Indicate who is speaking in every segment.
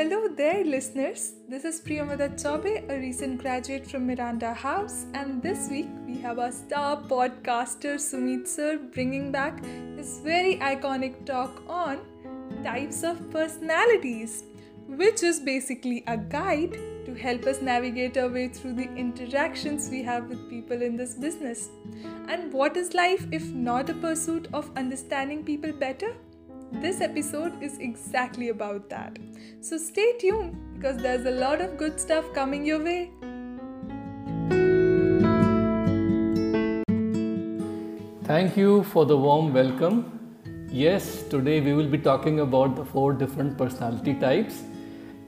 Speaker 1: Hello there, listeners. This is Priyamada Chaube, a recent graduate from Miranda House, and this week we have our star podcaster Sumit Sir bringing back his very iconic talk on types of personalities, which is basically a guide to help us navigate our way through the interactions we have with people in this business. And what is life if not a pursuit of understanding people better? This episode is exactly about that. So stay tuned because there's a lot of good stuff coming your way.
Speaker 2: Thank you for the warm welcome. Yes, today we will be talking about the four different personality types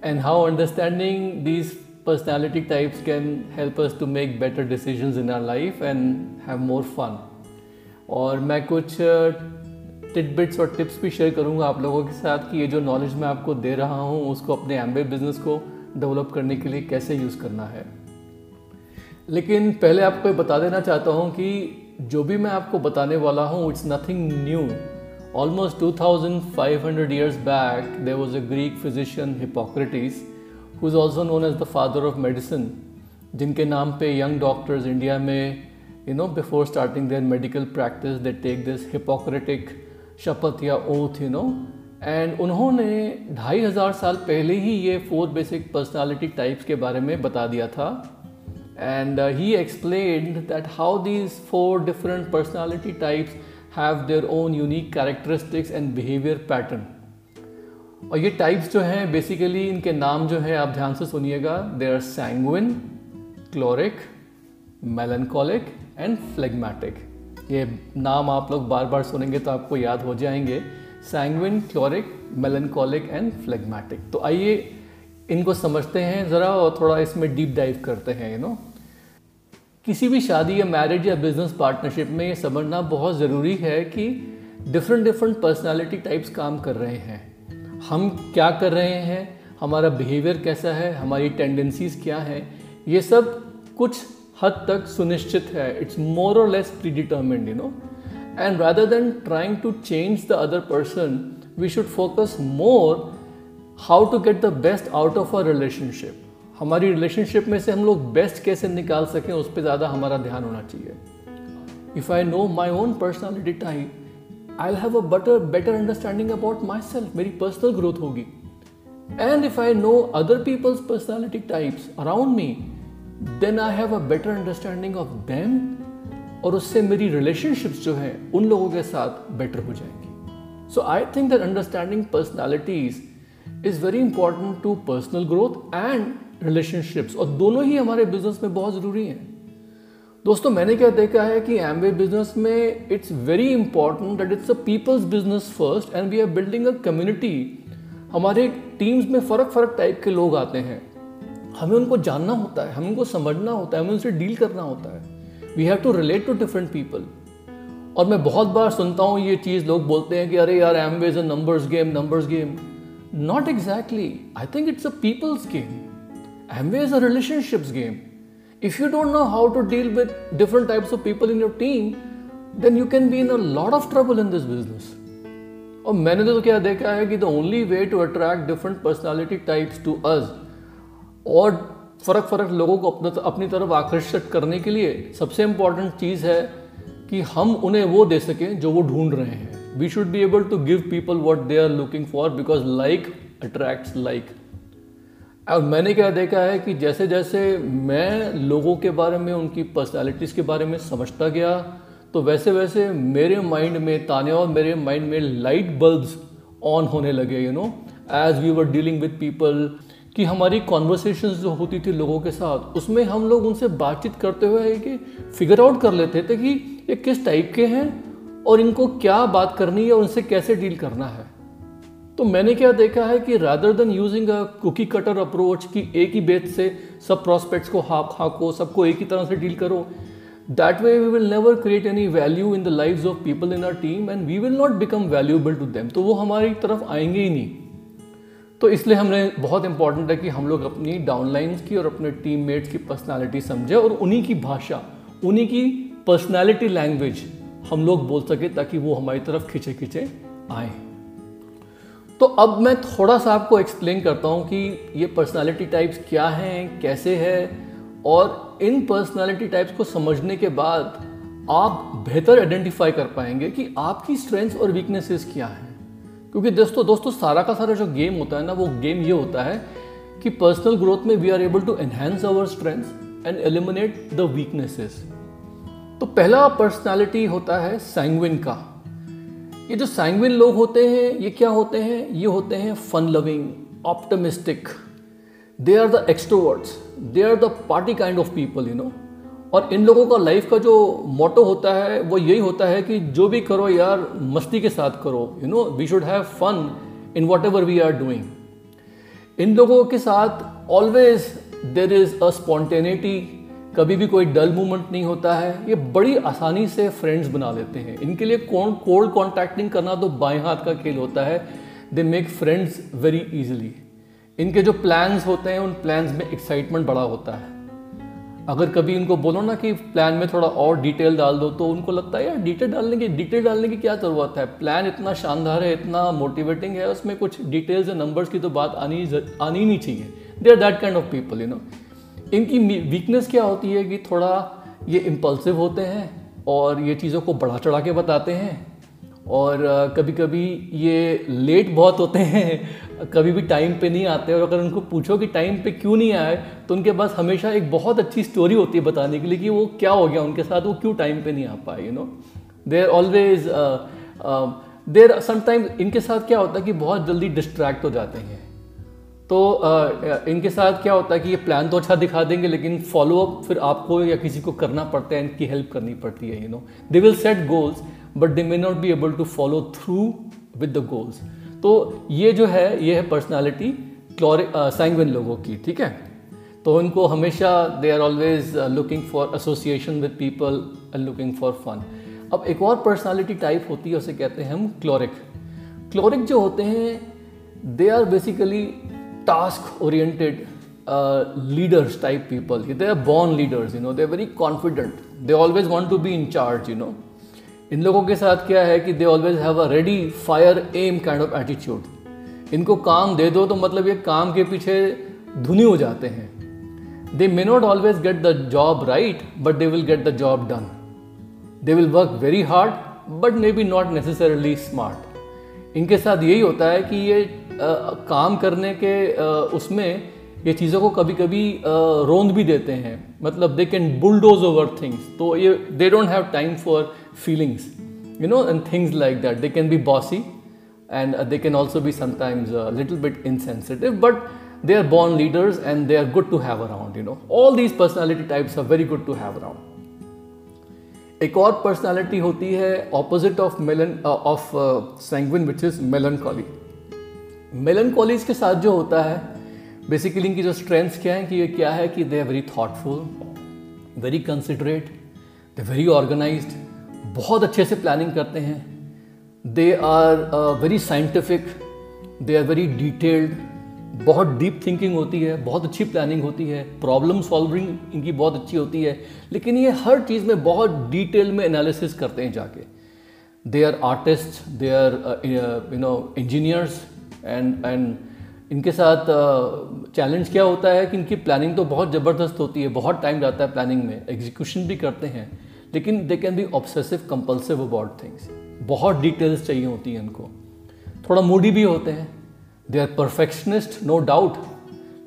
Speaker 2: and how understanding these personality types can help us to make better decisions in our life and have more fun. और मैं कुछ titbits और tips भी share करूँगा आप लोगों के साथ कि ये जो नॉलेज मैं आपको दे रहा हूँ उसको अपने एम्बे बिज़नेस को डेवलप करने के लिए कैसे यूज़ करना है। लेकिन पहले आपको ये बता देना चाहता हूँ कि जो भी मैं आपको बताने वाला हूँ it's nothing new almost 2,500 thousand five hundred years back there was a Greek physician Hippocrates who is also known as the father of medicine जिनके नाम पर यंग डॉक्टर्स इंडिया में you know before starting their medical practice they take this Hippocratic शपथ या oath you know and उन्होंने ढाई हज़ार साल पहले ही ये फोर बेसिक पर्सनालिटी टाइप्स के बारे में बता दिया था। And he explain that how these four different personality types have their own unique characteristics and behaviour pattern और ये टाइप्स जो हैं बेसिकली इनके नाम जो है, आप ध्यान से सुनिएगा। They are sanguine choleric melancholic and phlegmatic ये नाम आप लोग बार बार सुनेंगे तो आपको याद हो जाएँगे। Sanguine choleric melancholic and phlegmatic तो आइए इनको समझते हैं ज़रा और थोड़ा इसमें डीप डाइव करते हैं यू नो किसी भी शादी या मैरिज या बिज़नेस पार्टनरशिप में ये समझना बहुत ज़रूरी है कि डिफरेंट डिफरेंट पर्सनालिटी टाइप्स काम कर रहे हैं। हम क्या कर रहे हैं? हमारा बिहेवियर कैसा है? हमारी टेंडेंसीज क्या है? ये सब कुछ हद तक सुनिश्चित है. It's more or less predetermined you know and rather than trying to change the other person we should focus more how to get the best out of our relationship हमारी रिलेशनशिप में से हम लोग बेस्ट कैसे निकाल सकें, उस पर ज़्यादा हमारा ध्यान होना चाहिए. If I know my own personality type I have a butter better understanding about my self मेरी पर्सनल ग्रोथ होगी. And if I know other people's personality types around me then I have a better understanding of them और उससे मेरी relationships जो हैं, उन लोगों के साथ बेटर हो जाएँगी। So I think that understanding personalities is very important to personal growth and relationships और दोनों ही हमारे बिज़नेस में बहुत ज़रूरी हैं। दोस्तों, मैंने क्या देखा है कि एमवे बिज़नेस में it's very important that it's a people's business first and we are building a community हमारे टीम्स में फ़र्क फ़र्क टाइप के लोग आते हैं। हमें उनको जानना होता है, हमें उनको समझना होता है, हमें उनसे डील करना होता है। We have to relate to different people और मैं बहुत बार सुनता हूँ ये चीज़, लोग बोलते हैं कि अरे यार Amway's a numbers game numbers game not exactly I think it's a people's game Amway is a relationships game if you don't know how to deal with different types of people in your team then you can be in a lot of trouble in this business और मैंने तो क्या देखा है कि the only way to attract different personality types to us और फ़र्क फ़र्क लोगों को अपने अपनी तरफ़ आकर्षित करने के लिए सबसे इंपॉर्टेंट चीज़ है कि हम उन्हें वो दे सकें जो वो ढूंढ रहे हैं। We should be able to give people what they are looking for because like attracts like और मैंने क्या देखा है कि जैसे जैसे मैं लोगों के बारे में, उनकी पर्सनैलिटीज़ के बारे में समझता गया तो वैसे वैसे मेरे माइंड में ताने और मेरे माइंड में लाइट बल्ब्स ऑन होने लगे you know as we were dealing with people कि हमारी कॉन्वर्सेशन जो होती थी लोगों के साथ, उसमें हम लोग उनसे बातचीत करते हुए कि फिगर आउट कर लेते थे कि ये किस टाइप के हैं और इनको क्या बात करनी है और उनसे कैसे डील करना है। तो मैंने क्या देखा है कि rather than using a cookie cutter approach कि एक ही बेस से सब प्रॉस्पेक्ट्स को हाक हाको सबको एक ही तरह से डील करो that way we will never create any value in the life of people in our team and we will not become valuable to them तो वो हमारी तरफ़ आएँगे ही नहीं। तो इसलिए हमने बहुत इंपॉर्टेंट है कि हम लोग अपनी डाउनलाइंस की और अपने टीममेट्स की पर्सनालिटी समझे और उन्हीं की भाषा, उन्हीं की पर्सनालिटी लैंग्वेज हम लोग बोल सके ताकि वो हमारी तरफ़ खिंचे खिंचे आए। तो अब मैं थोड़ा सा आपको एक्सप्लेन करता हूँ कि ये पर्सनालिटी टाइप्स क्या हैं, कैसे है और इन पर्सनालिटी टाइप्स को समझने के बाद आप बेहतर आइडेंटिफाई कर पाएँगे कि आपकी स्ट्रेंथ्स और वीकनेसेस क्या हैं। क्योंकि दोस्तों दोस्तों, सारा का सारा जो गेम होता है ना, वो गेम ये होता है कि पर्सनल ग्रोथ में we are able to enhance our strengths and eliminate the weaknesses तो पहला पर्सनालिटी होता है सैंगविन का। ये जो सैंगविन लोग होते हैं, ये क्या होते हैं? ये होते हैं fun loving optimistic they are the extroverts they are the party kind of people you know और इन लोगों का लाइफ का जो मोटो होता है, वो यही होता है कि जो भी करो यार, मस्ती के साथ करो you know we should have fun in whatever we are doing इन लोगों के साथ always there is a spontaneity कभी भी कोई डल मूवमेंट नहीं होता है। ये बड़ी आसानी से फ्रेंड्स बना लेते हैं। इनके लिए कौन कोल्ड कॉन्टैक्टिंग करना तो बाएँ हाथ का खेल होता है। They make friends very easily इनके जो प्लान्स होते हैं, उन प्लान्स में एक्साइटमेंट बड़ा होता है। अगर कभी उनको बोलो ना कि प्लान में थोड़ा और डिटेल डाल दो तो उनको लगता है, यार डिटेल डालने की डिटेल डालने की क्या ज़रूरत है? प्लान इतना शानदार है, इतना मोटिवेटिंग है, उसमें कुछ डिटेल्स या नंबर्स की तो बात आनी आनी नहीं चाहिए. They are that kind of people you know इनकी वीकनेस क्या होती है कि थोड़ा ये इम्पल्सिव होते हैं और ये चीज़ों को बढ़ा चढ़ा के बताते हैं और कभी कभी ये लेट बहुत होते हैं कभी भी टाइम पे नहीं आते और अगर उनको पूछो कि टाइम पे क्यों नहीं आए तो उनके पास हमेशा एक बहुत अच्छी स्टोरी होती है बताने के लिए कि वो क्या हो गया उनके साथ वो क्यों टाइम पे नहीं आ पाए you know they are always there sometimes इनके साथ क्या होता है कि बहुत जल्दी डिस्ट्रैक्ट हो जाते हैं। तो uh, इनके साथ क्या होता है कि ये प्लान तो अच्छा दिखा देंगे लेकिन फॉलोअप फिर आपको या किसी को करना पड़ता है इनकी हेल्प करनी पड़ती है you know they will set goals but they may not be able to follow through with the goals तो ये जो है ये है पर्सनैलिटी क्लोरिक सैंगविन लोगों की ठीक है? तो उनको हमेशा they are always looking for association with people and looking for fun अब एक और पर्सनालिटी टाइप होती है उसे कहते हैं हम क्लोरिक क्लोरिक जो होते हैं they are basically task oriented uh, leaders type people. They are born leaders you know they're very confident. They always want to be in charge you know. इन लोगों के साथ क्या है कि they always have a ready fire aim kind of attitude इनको काम दे दो तो मतलब ये काम के पीछे धुनी हो जाते हैं। They may not always get the job right but they will get the job done they will work very hard but may be not necessarily smart इनके साथ यही होता है कि ये आ, काम करने के आ, उसमें ये चीज़ों को कभी कभी रोंद भी देते हैं। मतलब they can bulldoze over things तो ये they don't have time for feelings you know and things like that they can be bossy and they can also be sometimes little bit insensitive but they are born leaders and they are good to have around, you know. All these personality types are very good to have around. एक और personality होती है opposite of melan of sanguine which is melancholy melan के साथ जो होता है basically इनकी जो स्ट्रेंथ्स क्या है कि ये क्या है कि they are very thoughtful very considerate they very organise बहुत अच्छे से प्लानिंग करते हैं। They are very scientific they are very detailed बहुत डीप थिंकिंग होती है, बहुत अच्छी प्लानिंग होती है प्रॉब्लम सॉल्विंग इनकी बहुत अच्छी होती है, लेकिन ये हर चीज़ में बहुत डिटेल में एनालिसिस करते हैं जाके। They are artist they are you know engineers and and इनके साथ चैलेंज क्या होता है कि इनकी प्लानिंग तो बहुत ज़बरदस्त होती है, बहुत टाइम जाता है प्लानिंग में एग्जीक्यूशन भी करते हैं, लेकिन they can be obsessive compulsive about things बहुत डिटेल्स चाहिए होती हैं इनको। थोड़ा मूडी भी होते हैं। They are perfectionist no doubt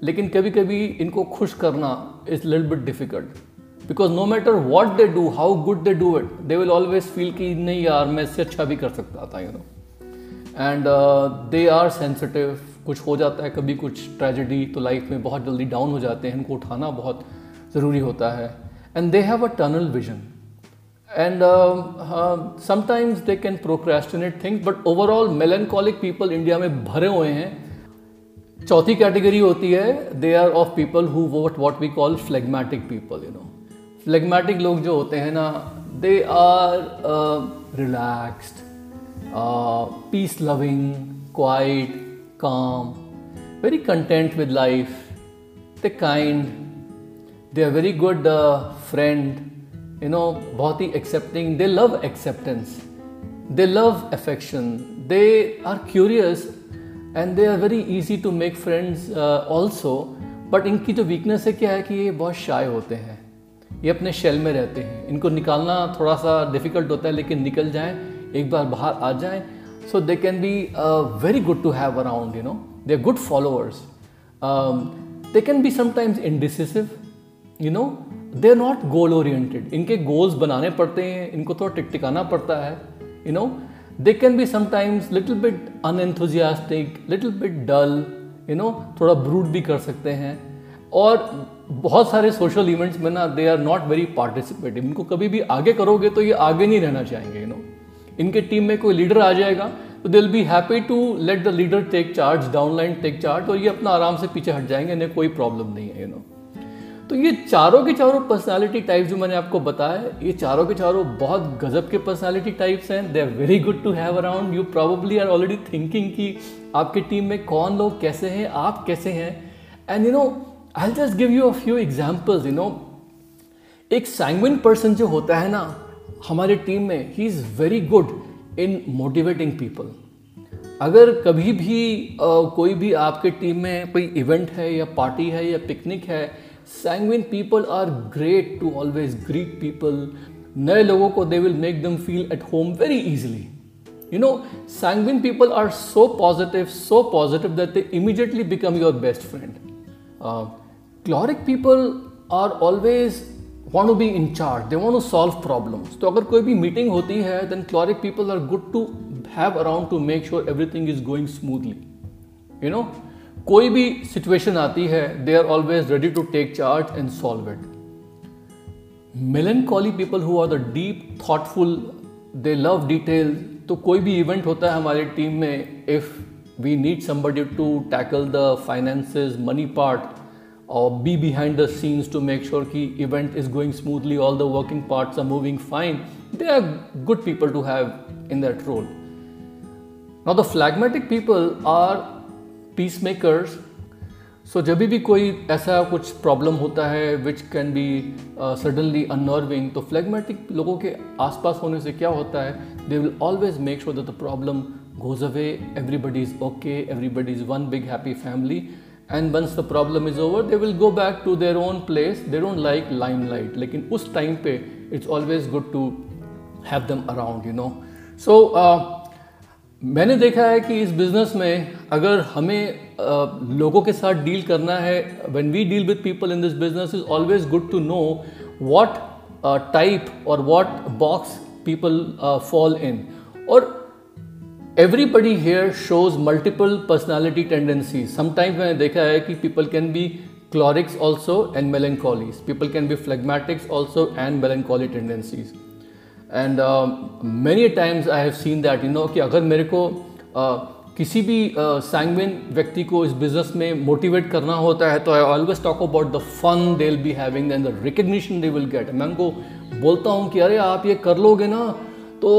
Speaker 2: लेकिन कभी कभी इनको खुश करना is lil bit difficult because no matter what they do how good they do it they will always feel कि नहीं यार, मैं इससे अच्छा भी कर सकता था you know and they are sensitive कुछ हो जाता है कभी कुछ ट्रेजिडी तो लाइफ में बहुत जल्दी डाउन हो जाते हैं इनको उठाना बहुत ज़रूरी होता है। And they have a tunnel vision and sometimes they can procrastinate things but overall melancholic people India में भरे हुए हैं। चौथी कैटेगरी होती है they are of people who what what we call phlegmatic people you know phlegmatic लोग जो होते हैं ना they are relaxed peace loving quiet, calm, very content with life. They're kind, they are very good uh, friend, you know, बहुत ही accepting. They love acceptance, they love affection, they are curious and they are very easy to make friends also but इनकी जो weakness है क्या है कि ये बहुत शाय होते हैं ये अपने शेल में रहते हैं इनको निकालना थोड़ा सा डिफ़िकल्ट होता है लेकिन निकल जाएँ एक बार बाहर आ जाएँ so they can be very good to have around you know they are good followers they can be sometimes indecisive you know they are not goal oriented इनके गोल्स बनाने पड़ते हैं, इनको थोड़ा टिक टिकाना पड़ता है you know they can be sometimes little bit unenthusiastic little bit dull you know थोड़ा ब्रूड भी कर सकते हैं. और बहुत सारे सोशल इवेंट्स में ना they are not very participative इनको कभी भी आगे करोगे तो ये आगे नहीं रहना चाहेंगे यू नो इनके टीम में कोई लीडर आ जाएगा तो they will be happy to let the leader take charge downline take charge और ये अपना आराम से पीछे हट जाएँगे, इन्हें कोई प्रॉब्लम नहीं है यू नो तो ये चारों के चारों पर्सनालिटी टाइप जो मैंने आपको बताया, ये चारों के चारों बहुत गजब के पर्सनालिटी टाइप्स हैं they are very good to have around you probably are already thinking कि आपकी टीम में कौन लोग कैसे हैं, आप कैसे हैं? And you know I just give you a few examples you know एक सैंगविन पर्सन जो होता है ना हमारी टीम में ही is very good in motivating people अगर कभी भी आ, कोई भी आपके टीम में कोई इवेंट है या पार्टी है या पिकनिक है sanguine people are great to always greet people नए लोगों को they will make them feel at home very easily you know sanguine people are so positive so positive that they immediately become your best friend. uh, choleric people are always want to be in charge they want to solve problems तो अगर कोई भी meeting होती है then choleric people are good to have around to make sure everything is going smoothly you know कोई भी situation आती है they are always ready to take charge and solve it choly people who are the deep thoughtful they love detail तो कोई भी event होता है हमारी टीम में if we need somebody to tackle the finances money part or be behind the scenes to make sure the event is going smoothly all the working parts are moving fine they are good people to have in that role now the phlegmatic people are peacemakers so so, जब भी कोई ऐसा कुछ problem होता है which can be suddenly unnerving तो phlegmatic लोगों के आसपास होने से क्या होता है they will always make sure that the problem goes away everybody is okay everybody is one big happy family and once the problem is over they will go back to their own place they don't like limelight लेकिन उस time पे it's always good to have them around you know so मैंने देखा है कि इस business में अगर हमें uh, लोगों के साथ डील करना है when we deal with people in this business is always good to know what type और what box people fall in और everybody here shows multiple personality tendencies sometimes मैंने देखा है कि people can be chlorics also and melancholies people can be phlegmatics also and melancholy tendencies and uh, many times I have seen that you know कि अगर मेरे को uh, किसी भी सैंगविन uh, व्यक्ति को इस बिज़नेस में मोटिवेट करना होता है तो I always talk about the fun they will be having and the recognition they will get मैं उनको बोलता हूँ कि अरे आप ये कर लोगे ना तो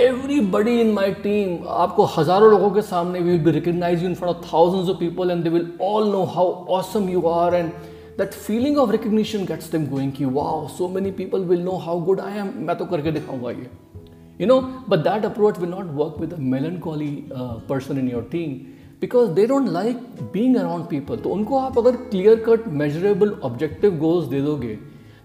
Speaker 2: everybody in my team आपको हज़ारों लोगों के सामने will be recognise in front of thousand of people and they will all know how awesome you are and that feeling of recognition gets them going की wow so many people will know how good I am मैं तो करके दिखाऊँगा ये। You know but that approach will not work with a melancholy person in your team because they don't like being around people तो उनको आप अगर clear cut measurable objective goals दे दोगे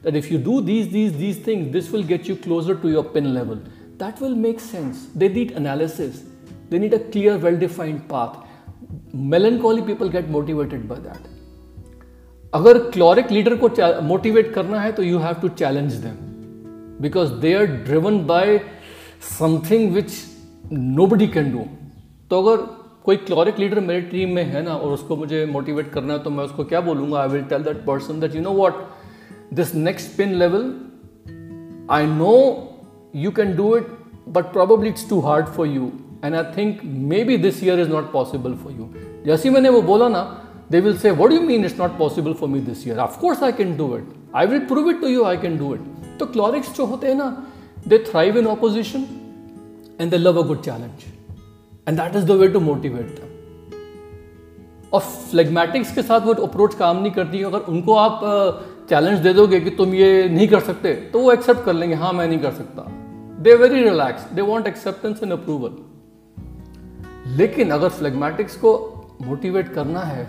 Speaker 2: that if you do these these these things this will get you closer to your pin level that will make sense. They need analysis. They need a clear, well-defined path. Melancholy people get motivated by that. अगर choleric leader को motivate करना है तो you have to challenge them because they are driven by something which nobody can do तो अगर कोई choleric leader मेरे team में है ना और उसको मुझे मोटिवेट करना है तो मैं उसको क्या बोलूँगा I will tell that person that you know what this next pin level I know you can do it but probably it's too hard for you and I think maybe this year is not possible for you जैसे मैंने वो बोला ना they will say what you mean it's not possible for me this year of course I can do it I will prove it to you I can do it तो cholerics जो होते हैं ना they thrive in opposition and they love a good challenge and that is the way to motivate और phlegmatics के साथ वो approach काम नहीं करती है। अगर उनको आप चैलेंज दे दोगे कि तुम ये नहीं कर सकते तो वो एक्सेप्ट कर लेंगे हाँ मैं नहीं कर सकता। They very relax they want acceptance and approval लेकिन अगर फ्लेगमेटिक्स को मोटिवेट करना है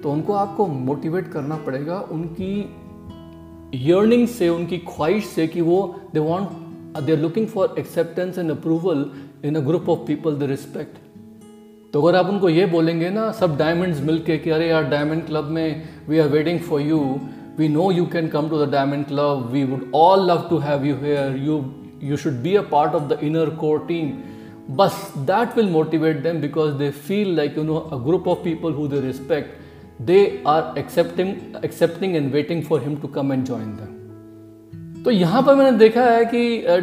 Speaker 2: तो उनको आपको मोटिवेट करना पड़ेगा उनकी यर्निंग से, उनकी ख्वाहिश से कि वो they want they are looking for acceptance and approval in a group of people the respect तो अगर आप उनको ये बोलेंगे ना, सब डायमंड्स मिल के कि अरे यार डायमंड क्लब में we are waiting for you we know you can come to the diamond club we would all love to have you here you you should be a part of the inner core team बस that will motivate them because they feel like you know a group of people who they respect they are accepting accepting and waiting for him to come and join them तो यहाँ पर मैंने देखा है कि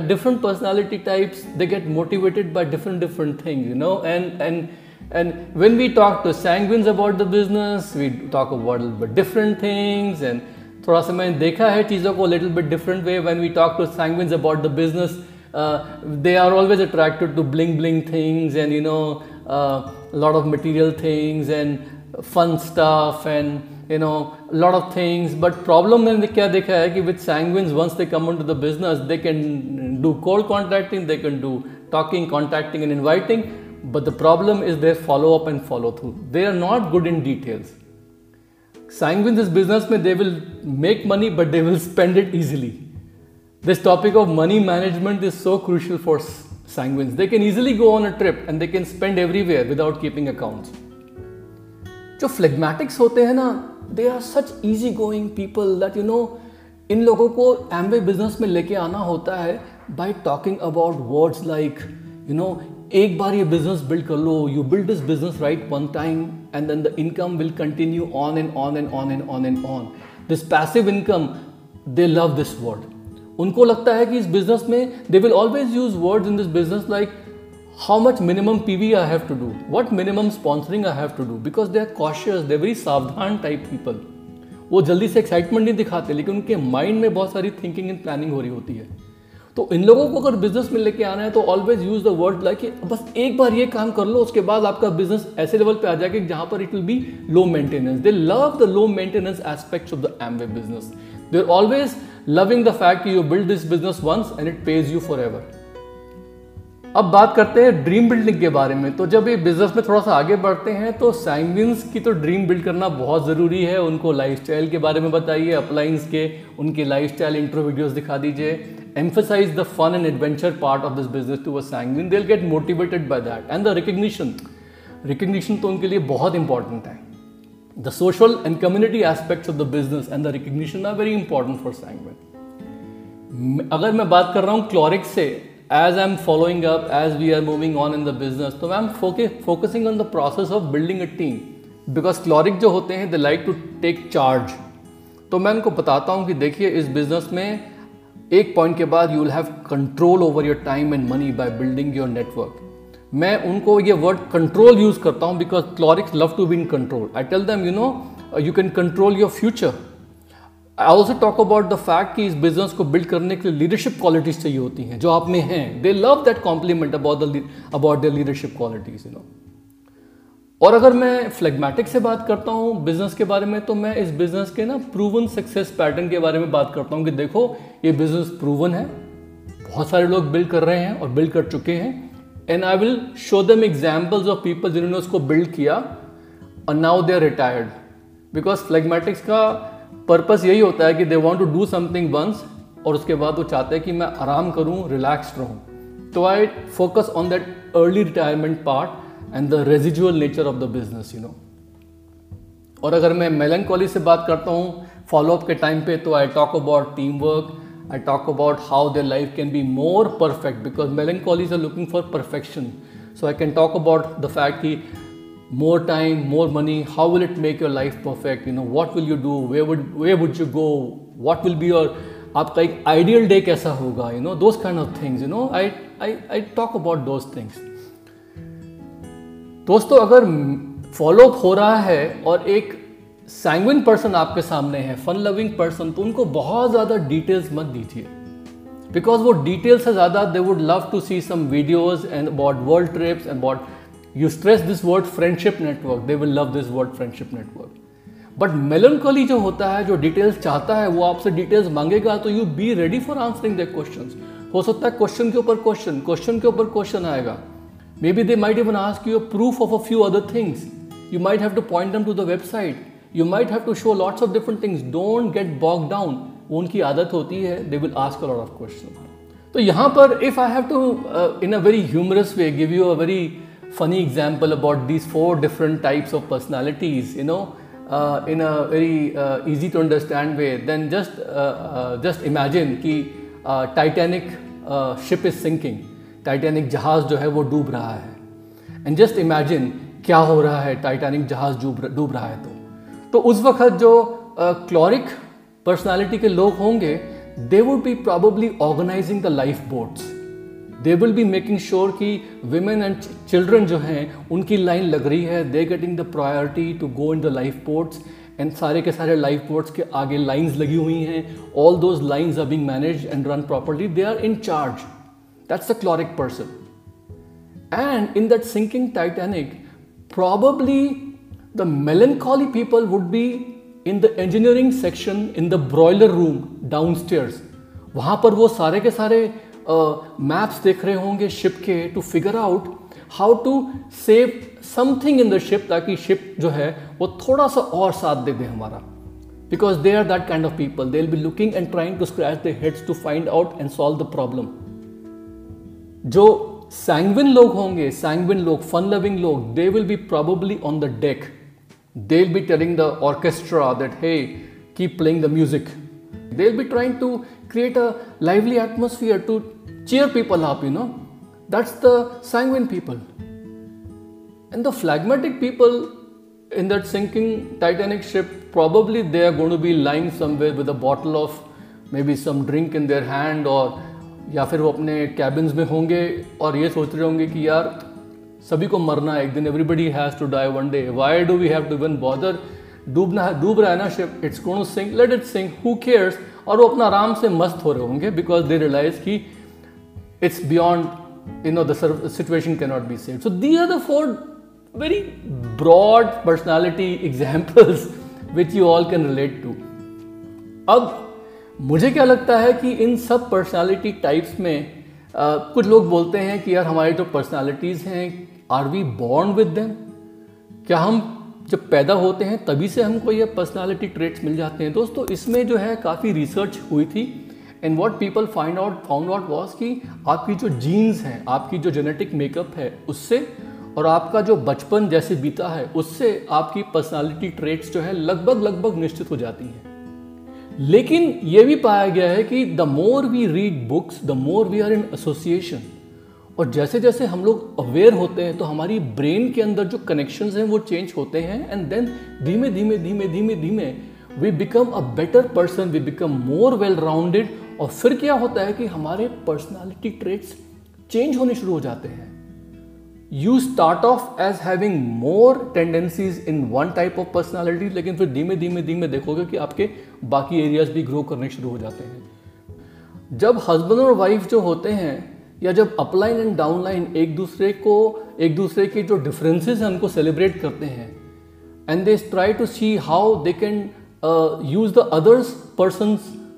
Speaker 2: different personality types they get motivated by different different things you know and and And when we talk to sanguines about the business, we talk about a little bit different things and थोड़ा सा मैंने देखा है चीज़ों को little bit different way when we talk to sanguine about the business they are always attracted to bling bling things and you know lot of material things and fun stuff and you know lot of things but problem मैंने क्या देखा है कि with sanguine once they come to the business they can do call contacting they can do talking contacting and inviting but the problem is their follow up and follow through they are not good in details sanguine this business में they will make money but they will spend it easily this topic of money management is so crucial for sanguine they can easily go on a trip and they can spend everywhere without keeping account जो phlegmatics होते हैं ना they are such easy going people that you know इन लोगों को Amway business में लेके आना होता है by talking about words like you know एक बार ये बिज़नेस बिल्ड कर लो you build this business right one time and then the income will continue on and on and on and on and on this passive income they love this word उनको लगता है कि इस business में they will always use words in this business like how much minimum P V I have to do what minimum sponsoring I have to do because they are cautious they very सावधान type people वो जल्दी से excitement नहीं दिखाते, लेकिन उनके mind में बहुत सारी थिंकिंग एंड प्लानिंग हो रही होती है। तो इन लोगों को अगर बिज़नेस में लेके आना है तो always use the word like बस एक बार ये काम कर लो, उसके बाद आपका बिज़नेस ऐसे लेवल पे आ जाएगा जहाँ पर it will be low maintenance they love the low maintenance aspects of the Amway business they are always loving the fact you build this business once and it pays you forever अब बात करते हैं dream building के बारे में. तो जब ये बिज़नेस में थोड़ा सा आगे बढ़ते हैं तो सैंगविन्स की तो ड्रीम बिल्ड करना बहुत ज़रूरी है. उनको लाइफस्टाइल के बारे में बताइए अपलाइंस के, उनके लाइफस्टाइल इंट्रो वीडियोस दिखा दीजिए. Emphasize the fun and adventure part of this business to a sanguine they'll get motivated by that and the recognition recognition तो उनके लिए बहुत important है the social and community aspects of the business and the recognition are very important for sanguine अगर मैं बात कर रहा हूँ क्लोरिक से as I'm following up as we are moving on in the business तो I'm focusing on the process of building a team because choleric जो होते हैं they like to take charge तो मैं उनको बताता हूँ कि देखिए इस बिज़नेस में एक पॉइंट के बाद you will have control over your time and money by building your network मैं उनको ये वर्ड कंट्रोल यूज़ करता हूँ because cholerics love to be in control I tell them you know you can control your future I also talk about the fact कि इस business को build करने के लिए लीडरशिप क्वालिटीज चाहिए होती हैं, जो आप में हैं. They love that compliment about the about the leadership qualities you know और अगर मैं फ्लेगमेटिक से बात करता हूँ बिज़नेस के बारे में तो मैं इस बिज़नेस के ना प्रूवन सक्सेस पैटर्न के बारे में बात करता हूँ कि देखो, ये बिज़नेस प्रूवन है, बहुत सारे लोग बिल्ड कर रहे हैं और बिल्ड कर चुके हैं and I will show them examples of people जिन्होंने उसको बिल्ड किया और now they are retired because phlegmatics का पर्पस यही होता है कि they want to do something once और उसके बाद वो चाहते हैं कि मैं आराम करूँ रिलैक्स रहूँ. तो I focus on that early retirement part and the residual nature of the business you know और अगर मैं मेलनकॉली से बात करता हूँ फॉलोअप के टाइम पे तो I talk about team work I talk about how their life can be more perfect because melancholies are looking for perfection so I can talk about the fact कि more time, more money, how will it make your life perfect? You know, what will you do? Where would where would you go? What will be your आपका एक ideal day कैसा होगा you know those kind of things you know I I I talk about those things दोस्तों, अगर follow up हो रहा है और एक सैंगविन पर्सन आपके सामने है फन लविंग पर्सन तो उनको बहुत ज़्यादा डिटेल्स मत दीजिए। बिकॉज़ वो डिटेल से ज़्यादा they would love to see some videos and about world trips and about you stress this word friendship network they will love this word friendship network but melancholy जो होता है, जो details चाहता है, वो आपसे डिटेल्स मांगेगा तो you be ready for answering the question हो सकता है क्वेश्चन के ऊपर क्वेश्चन क्वेश्चन के ऊपर क्वेश्चन आएगा। Maybe they might even ask you a proof of a few other things. You might have to point them to the website. You might have to show lots of different things. Don't get bogged down. वो उनकी आदत होती है they will ask a lot of question तो यहाँ पर if I have to in a very humorous way give you a very funny example about these four different types of personalities you know uh, in a very uh, easy to understand way then just uh, uh just imagine कि Titanic ship is sinking Titanic जहाज़ जो है वो डूब रहा है। And just imagine क्या हो रहा है टाइटैनिक जहाज़ डूब डूब रहा है तो। तो उस वक्त जो क्लोरिक पर्सनालिटी के लोग होंगे they would be probably organising the life boats they will be making sure कि विमेन एंड चिल्ड्रन जो हैं, उनकी लाइन लग रही है। They getting the priority to go in the life boats and सारे के सारे लाइफ बोट्स के आगे लाइन्स लगी हुई हैं। All those lines are being manage and run properly they are in charge that's the choleric person and in that sinking Titanic probably the melancholy people would be in the engineering section in the broiler room downstairs. वहाँ पर वो सारे के सारे maps uh, देख रहे होंगे ship के to figure out how to save something in the ship ताकि शिप जो है वो थोड़ा सा और साथ दे दे हमारा। Because they are that kind of people they will be looking and trying to scratch the heads to find out and solve the problem जो सैंगविन लोग होंगे सैंगविन लोग फन लविंग लोग they will be probably on the deck they will be telling the orchestra that he keep playing the music they will be trying to create a lively atmosphere to cheer people up you know that's the sanguine people and the phlegmatic people in that sinking titanic ship probably they are going to be lying somewhere with a bottle of maybe some drink in their hand or या फिर वो अपने cabins में होंगे और ये सोच रहे होंगे कि यार, सभी को मरना है, एक दिन everybody has to die one day why do we have to one bother डूबना है डूब रहा है ना ship it's gone sing let it sing who cares और वो अपना आराम से मस्त हो रहे होंगे बिकॉज़ दे रियलाइज़ कि it's beyond you know situation can not be save so these are the four very broad personality examples which you all can relate to अब मुझे क्या लगता है कि इन सब पर्सनालिटी टाइप्स में आ, कुछ लोग बोलते हैं कि यार हमारी जो तो पर्सनालिटीज़ हैं are we born with them क्या हम जब पैदा होते हैं तभी से हमको ये पर्सनालिटी ट्रेट्स मिल जाते हैं? दोस्तों इसमें जो है काफ़ी रिसर्च हुई थी and what people find out found out was कि आपकी जो जीन्स हैं आपकी जो जेनेटिक मेकअप है उससे और आपका जो बचपन जैसे बीता है उससे आपकी पर्सनालिटी ट्रेट्स जो है लगभग लगभग निश्चित हो जाती हैं। लेकिन यह भी पाया गया है कि the more we read books the more we are in association और जैसे जैसे हम लोग अवेयर होते हैं तो हमारी ब्रेन के अंदर जो कनेक्शन हैं, वो चेंज होते हैं एंड देन धीमे धीमे धीमे धीमे धीमे we become a better person we become more well rounded और फिर क्या होता है कि हमारे पर्सनालिटी ट्रेट्स चेंज होने शुरू हो जाते हैं. You start off as having more tendencies in one type of personality लेकिन फिर धीमे धीमे धीमे देखोगे कि आपके बाकी एरियाज़ भी ग्रो करने शुरू हो जाते हैं। जब हस्बैंड और वाइफ जो होते हैं, या जब अपलाइन एंड डाउनलाइन एक दूसरे को, एक दूसरे के जो डिफरेंसेस हैं उनको सेलिब्रेट करते हैं and they try to see how they can use the others person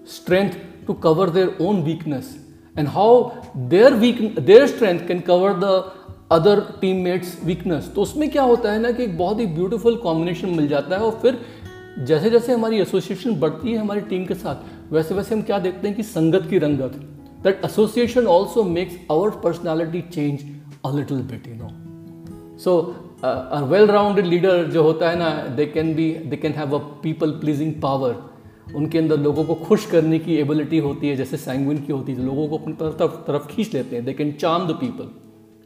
Speaker 2: strength to cover their own weakness and how their weak their strength can cover the other team mates weakness तो उसमें क्या होता है ना कि एक बहुत ही beautiful combination मिल जाता है, और फिर जैसे जैसे हमारी एसोसिएशन बढ़ती है हमारी टीम के साथ वैसे वैसे हम क्या देखते हैं कि संगत की रंगत that association also makes our personality change a little bit you know so well rounded leader जो होता है ना they can be they can have a people pleasing power उनके अंदर लोगों को खुश करने की एबिलिटी होती है जैसे सैंगविन की होती है लोगों को अपनी तरफ़ तरफ़ खींच लेते हैं. They can charm the people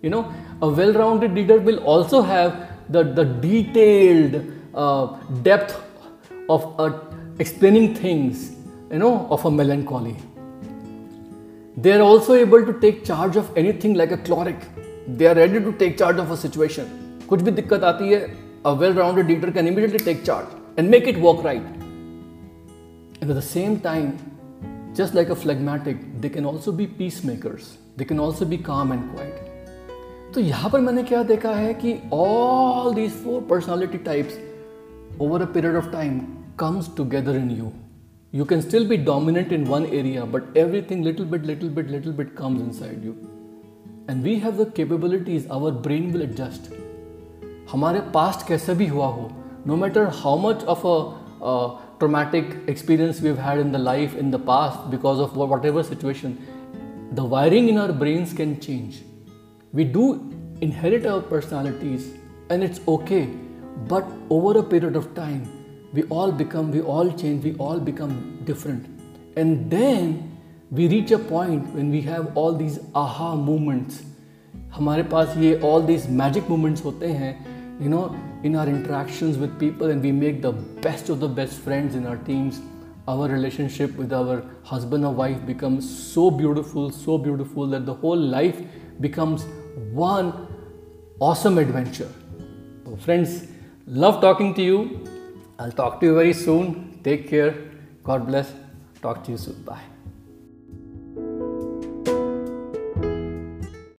Speaker 2: know a well-rounded leader will also have the, the detailed uh, depth of uh, explaining things you know of a melancholy they are also able to take charge of anything like a chloric they are ready to take charge of a situation कुछ भी दिक्कत आती है a well-rounded leader can immediately take charge and make it work right and at the same time just like a phlegmatic they can also be peacemakers they can also be calm and quiet तो यहाँ पर मैंने क्या देखा है कि all these four personality types over a period of time comes together in you. You can still be dominant in one area, but everything little bit, little bit, little bit comes inside you. And we have the capabilities, our brain will adjust. हमारे past कैसे भी हुआ हो no matter how much of a uh, traumatic experience we've had in the life in the past because of whatever situation the wiring in our brains can change we do inherit our personalities and it's okay but over a period of time we all become we all change we all become different and then we reach a point when we have all these aha moments हमारे पास ये all these magic moments होते हैं you know in our interactions with people and we make the best of the best friends in our teams our relationship with our husband or wife becomes so beautiful so beautiful that the whole life becomes one awesome adventure so friends love talking to you i'll talk to you very soon. Take care. God bless. Talk to you soon. Bye